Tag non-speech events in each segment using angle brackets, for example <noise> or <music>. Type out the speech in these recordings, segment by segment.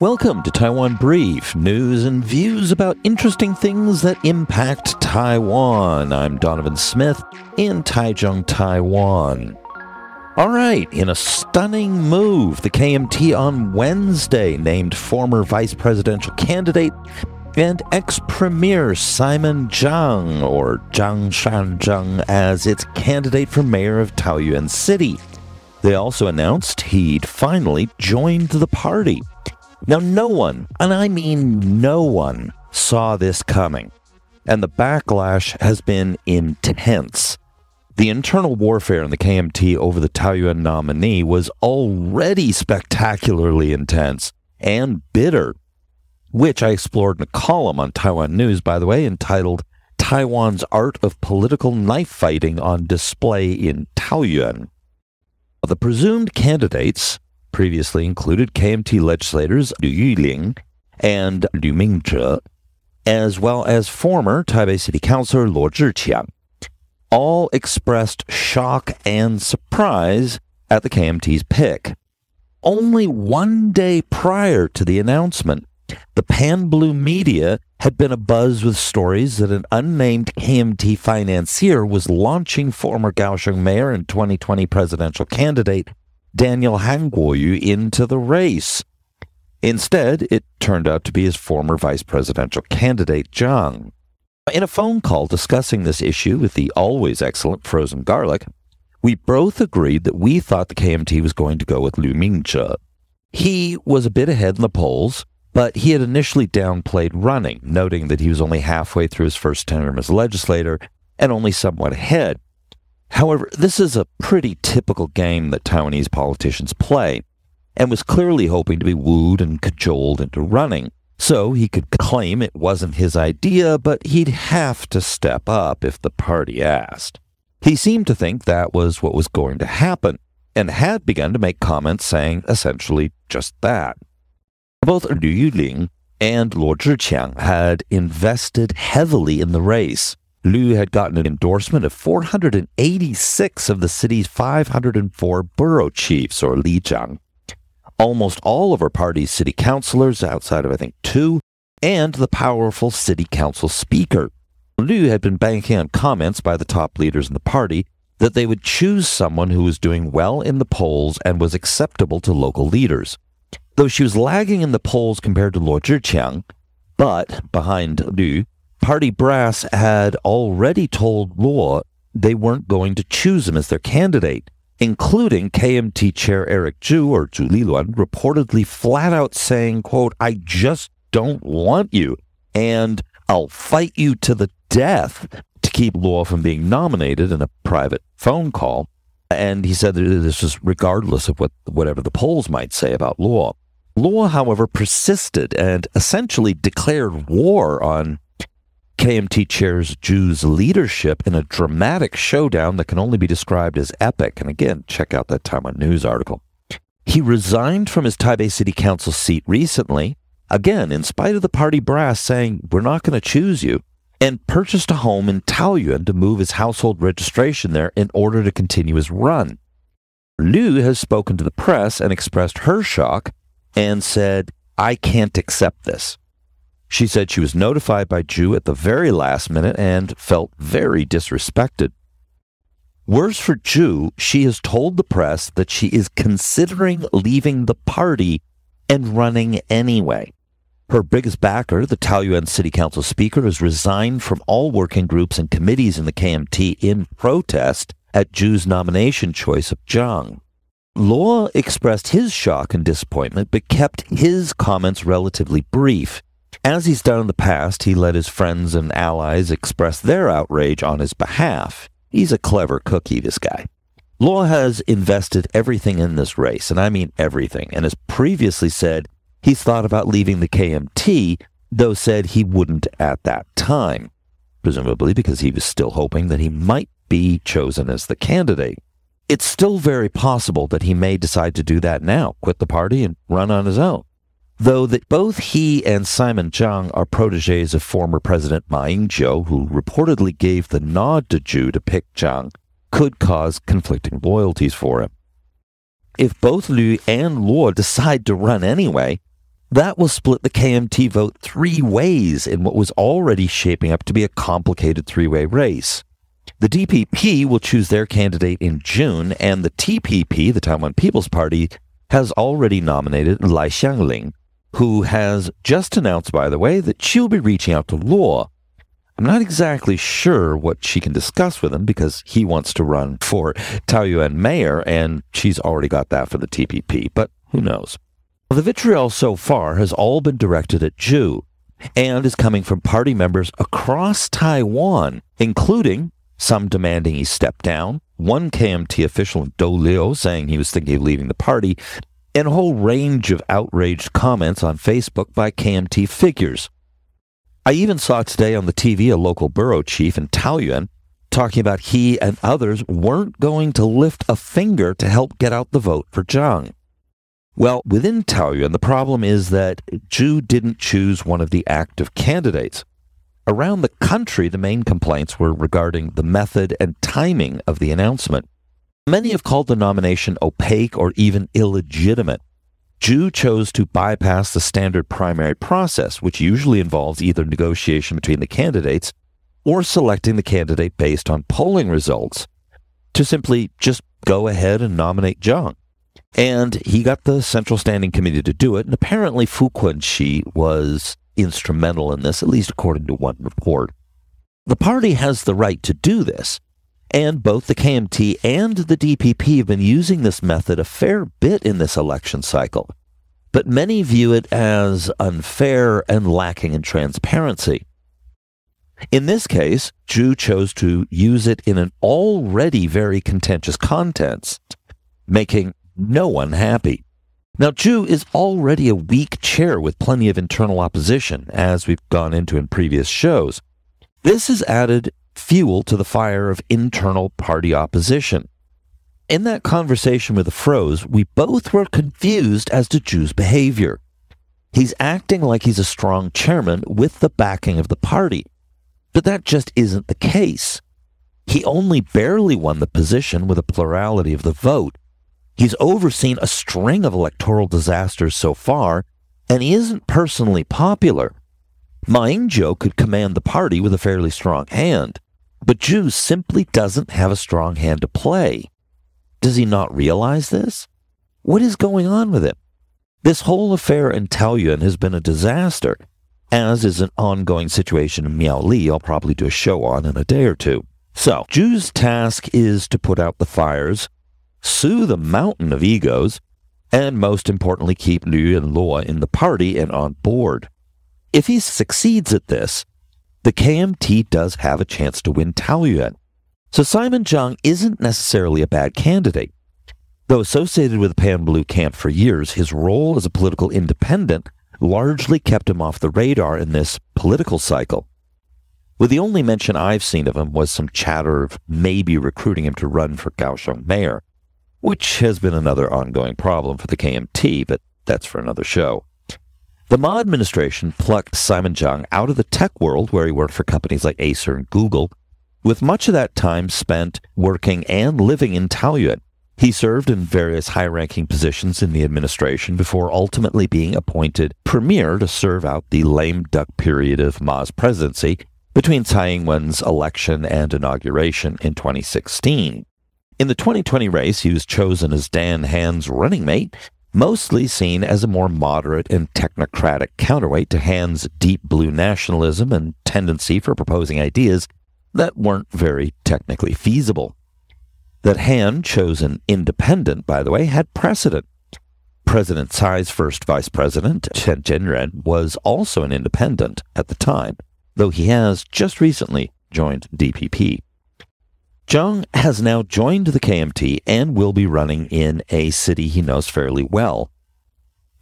Welcome to Taiwan Brief, news and views about interesting things that impact Taiwan. I'm Donovan Smith in Taichung, Taiwan. All right, in a stunning move, the KMT on Wednesday named former vice presidential candidate and ex premier Simon Zhang, or Zhang Shanzheng, as its candidate for mayor of Taoyuan City. They also announced he'd finally joined the party. Now, no one, and I mean no one, saw this coming, and the backlash has been intense. The internal warfare in the KMT over the Taoyuan nominee was already spectacularly intense and bitter, which I explored in a column on Taiwan News, by the way, entitled Taiwan's Art of Political Knife Fighting on Display in Taoyuan. The presumed candidates previously included KMT legislators Liu Yuling and Liu Mingzhe, as well as former Taipei City Councilor Luo Zhiqiang. All expressed shock and surprise at the KMT's pick. Only one day prior to the announcement, the Pan Blue media had been abuzz with stories that an unnamed KMT financier was launching former Kaohsiung mayor and 2020 presidential candidate Daniel Han Kuo-yu into the race. Instead, it turned out to be his former vice presidential candidate, Zhang. In a phone call discussing this issue with the always excellent Frozen Garlic, we both agreed that we thought the KMT was going to go with Liu Mingzhe. He was a bit ahead in the polls, but he had initially downplayed running, noting that he was only halfway through his first term as legislator and only somewhat ahead. However, this is a pretty typical game that Taiwanese politicians play, and was clearly hoping to be wooed and cajoled into running. So he could claim it wasn't his idea, but he'd have to step up if the party asked. He seemed to think that was what was going to happen, and had begun to make comments saying essentially just that. Both Liu Yuling and Luo Zhiqiang had invested heavily in the race, Liu had gotten an endorsement of 486 of the city's 504 borough chiefs, or lizhang. Almost all of our party's city councilors, outside of I think two, and the powerful city council speaker. Liu had been banking on comments by the top leaders in the party that they would choose someone who was doing well in the polls and was acceptable to local leaders. Though she was lagging in the polls compared to Luo Zhiqiang, but behind Liu party brass had already told Law they weren't going to choose him as their candidate, including KMT chair Eric Zhu or Zhu Lilun reportedly flat out saying, quote, I just don't want you and I'll fight you to the death to keep Law from being nominated in a private phone call. And he said that this was regardless of what whatever the polls might say about Law. Law, however, persisted and essentially declared war on KMT chairs Zhu's leadership in a dramatic showdown that can only be described as epic. And again, check out that Taiwan News article. He resigned from his Taipei City Council seat recently, again, in spite of the party brass saying, We're not going to choose you, and purchased a home in Taoyuan to move his household registration there in order to continue his run. Liu has spoken to the press and expressed her shock and said, I can't accept this. She said she was notified by Zhu at the very last minute and felt very disrespected. Worse for Zhu, she has told the press that she is considering leaving the party and running anyway. Her biggest backer, the Taoyuan City Council Speaker, has resigned from all working groups and committees in the KMT in protest at Zhu's nomination choice of Zhang. Luo expressed his shock and disappointment, but kept his comments relatively brief. As he's done in the past, he let his friends and allies express their outrage on his behalf. He's a clever cookie, this guy. Law has invested everything in this race, and I mean everything, and has previously said he's thought about leaving the KMT, though said he wouldn't at that time, presumably because he was still hoping that he might be chosen as the candidate. It's still very possible that he may decide to do that now, quit the party and run on his own though that both he and Simon Zhang are proteges of former President Ma Ying-jeou, who reportedly gave the nod to Zhu to pick Zhang, could cause conflicting loyalties for him. If both Liu and Luo decide to run anyway, That will split the KMT vote three ways in what was already shaping up to be a complicated three way race. The DPP will choose their candidate in June, and the TPP, the Taiwan People's Party, has already nominated Lai Xiangling, who has just announced, by the way, that she'll be reaching out to Luo. I'm not exactly sure what she can discuss with him because he wants to run for Taoyuan mayor, and she's already got that for the TPP, but who knows? The vitriol so far has all been directed at Zhu and is coming from party members across Taiwan, including some demanding he step down, one KMT official Do Liu saying he was thinking of leaving the party, and a whole range of outraged comments on Facebook by KMT figures. I even saw today on the TV a local borough chief in Taoyuan talking about he and others weren't going to lift a finger to help get out the vote for Zhang. Well, within Taoyuan, the problem is that Zhu didn't choose one of the active candidates. Around the country, the main complaints were regarding the method and timing of the announcement. Many have called the nomination opaque or even illegitimate. Zhu chose to bypass the standard primary process, which usually involves either negotiation between the candidates or selecting the candidate based on polling results, to simply just go ahead and nominate Zhang. And he got the Central Standing Committee to do it, and apparently Fu Quanxi was instrumental in this, at least according to one report. The party has the right to do this, and both the KMT and the DPP have been using this method a fair bit in this election cycle. But many view it as unfair and lacking in transparency. In this case, Zhu chose to use it in an already very contentious context, making no one happy. Now, Zhu is already a weak chair with plenty of internal opposition, as we've gone into in previous shows. This has added fuel to the fire of internal party opposition. In that conversation with the Froes, we both were confused as to Zhu's behavior. He's acting like he's a strong chairman with the backing of the party, but that just isn't the case. He only barely won the position with a plurality of the vote, He's overseen a string of electoral disasters so far, and he isn't personally popular. Ma Ying-jeou could command the party with a fairly strong hand, but Zhu simply doesn't have a strong hand to play. Does he not realize this? What is going on with him? This whole affair in Taoyuan has been a disaster, as is an ongoing situation in Miaoli I'll probably do a show on in a day or two. So, Zhu's task is to put out the fires, soothe a mountain of egos, and most importantly, keep Liu and Luo in the party and on board. If he succeeds at this, the KMT does have a chance to win Taoyuan. So Simon Zhang isn't necessarily a bad candidate. Though associated with the Pan Blue camp for years, his role as a political independent largely kept him off the radar in this political cycle. With the only mention I've seen of him was some chatter of maybe recruiting him to run for Kaohsiung mayor which has been another ongoing problem for the KMT, but that's for another show. The Ma administration plucked Simon Zhang out of the tech world where he worked for companies like Acer and Google, with much of that time spent working and living in Taoyuan. He served in various high ranking positions in the administration before ultimately being appointed premier to serve out the lame duck period of Ma's presidency between Tsai Ing wen's election and inauguration in 2016. In the 2020 race, he was chosen as Dan Han's running mate, mostly seen as a more moderate and technocratic counterweight to Han's deep blue nationalism and tendency for proposing ideas that weren't very technically feasible. That Han chose an independent, by the way, had precedent. President Tsai's first vice president, Chen Chien-jen, was also an independent at the time, though he has just recently joined DPP. Zhang has now joined the KMT and will be running in a city he knows fairly well.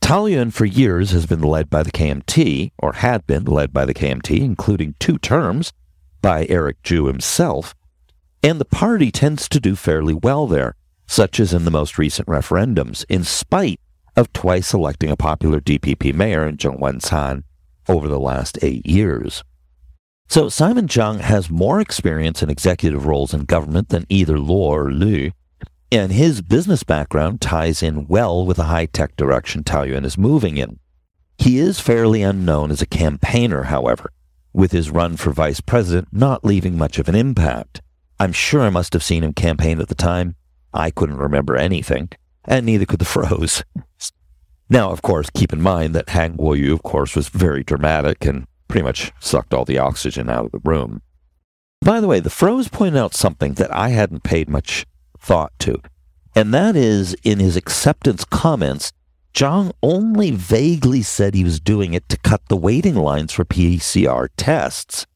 Taoyuan for years has been led by the KMT, or had been led by the KMT, including two terms, by Eric Zhu himself, and the party tends to do fairly well there, such as in the most recent referendums, in spite of twice electing a popular DPP mayor in Zheng over the last eight years. So Simon Zhang has more experience in executive roles in government than either Luo or Lu, and his business background ties in well with the high-tech direction Taoyuan is moving in. He is fairly unknown as a campaigner, however, with his run for vice president not leaving much of an impact. I'm sure I must have seen him campaign at the time. I couldn't remember anything, and neither could the <laughs> Froes. Now, of course, keep in mind that Han Kuo-yu, of course, was very dramatic and pretty much sucked all the oxygen out of the room. By the way, the froze pointed out something that I hadn't paid much thought to, and that is in his acceptance comments, Zhang only vaguely said he was doing it to cut the waiting lines for PCR tests.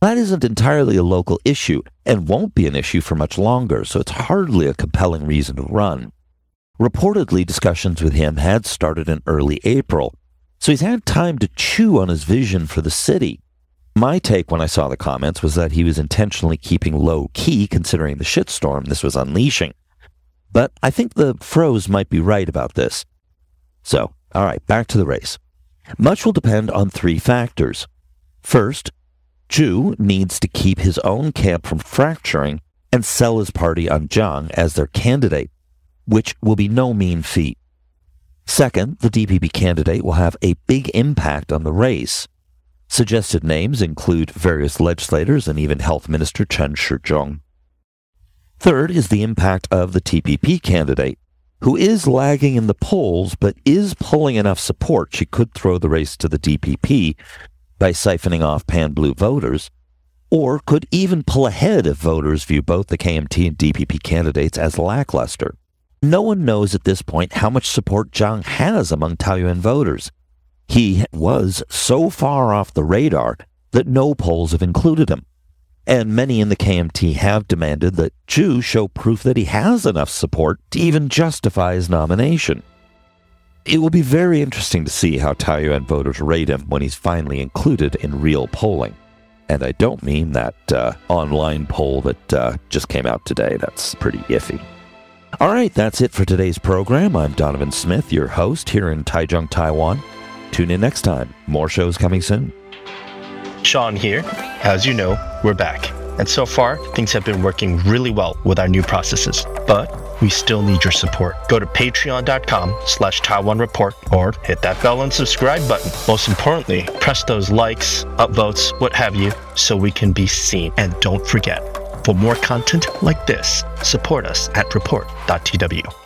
That isn't entirely a local issue and won't be an issue for much longer, so it's hardly a compelling reason to run. Reportedly, discussions with him had started in early April, so he's had time to chew on his vision for the city. My take when I saw the comments was that he was intentionally keeping low key considering the shitstorm this was unleashing. But I think the froze might be right about this. So, all right, back to the race. Much will depend on three factors. First, Zhu needs to keep his own camp from fracturing and sell his party on Zhang as their candidate which will be no mean feat. Second, the DPP candidate will have a big impact on the race. Suggested names include various legislators and even Health Minister Chen Shizhong. Third is the impact of the TPP candidate, who is lagging in the polls but is pulling enough support she could throw the race to the DPP by siphoning off pan blue voters, or could even pull ahead if voters view both the KMT and DPP candidates as lackluster. No one knows at this point how much support Zhang has among Taoyuan voters. He was so far off the radar that no polls have included him. And many in the KMT have demanded that Zhu show proof that he has enough support to even justify his nomination. It will be very interesting to see how Taoyuan voters rate him when he's finally included in real polling. And I don't mean that uh, online poll that uh, just came out today. That's pretty iffy. All right, that's it for today's program. I'm Donovan Smith, your host here in Taichung, Taiwan. Tune in next time. More shows coming soon. Sean here. As you know, we're back. And so far, things have been working really well with our new processes. But we still need your support. Go to patreon.com slash Taiwan Report or hit that bell and subscribe button. Most importantly, press those likes, upvotes, what have you, so we can be seen. And don't forget, for more content like this, support us at report.tw.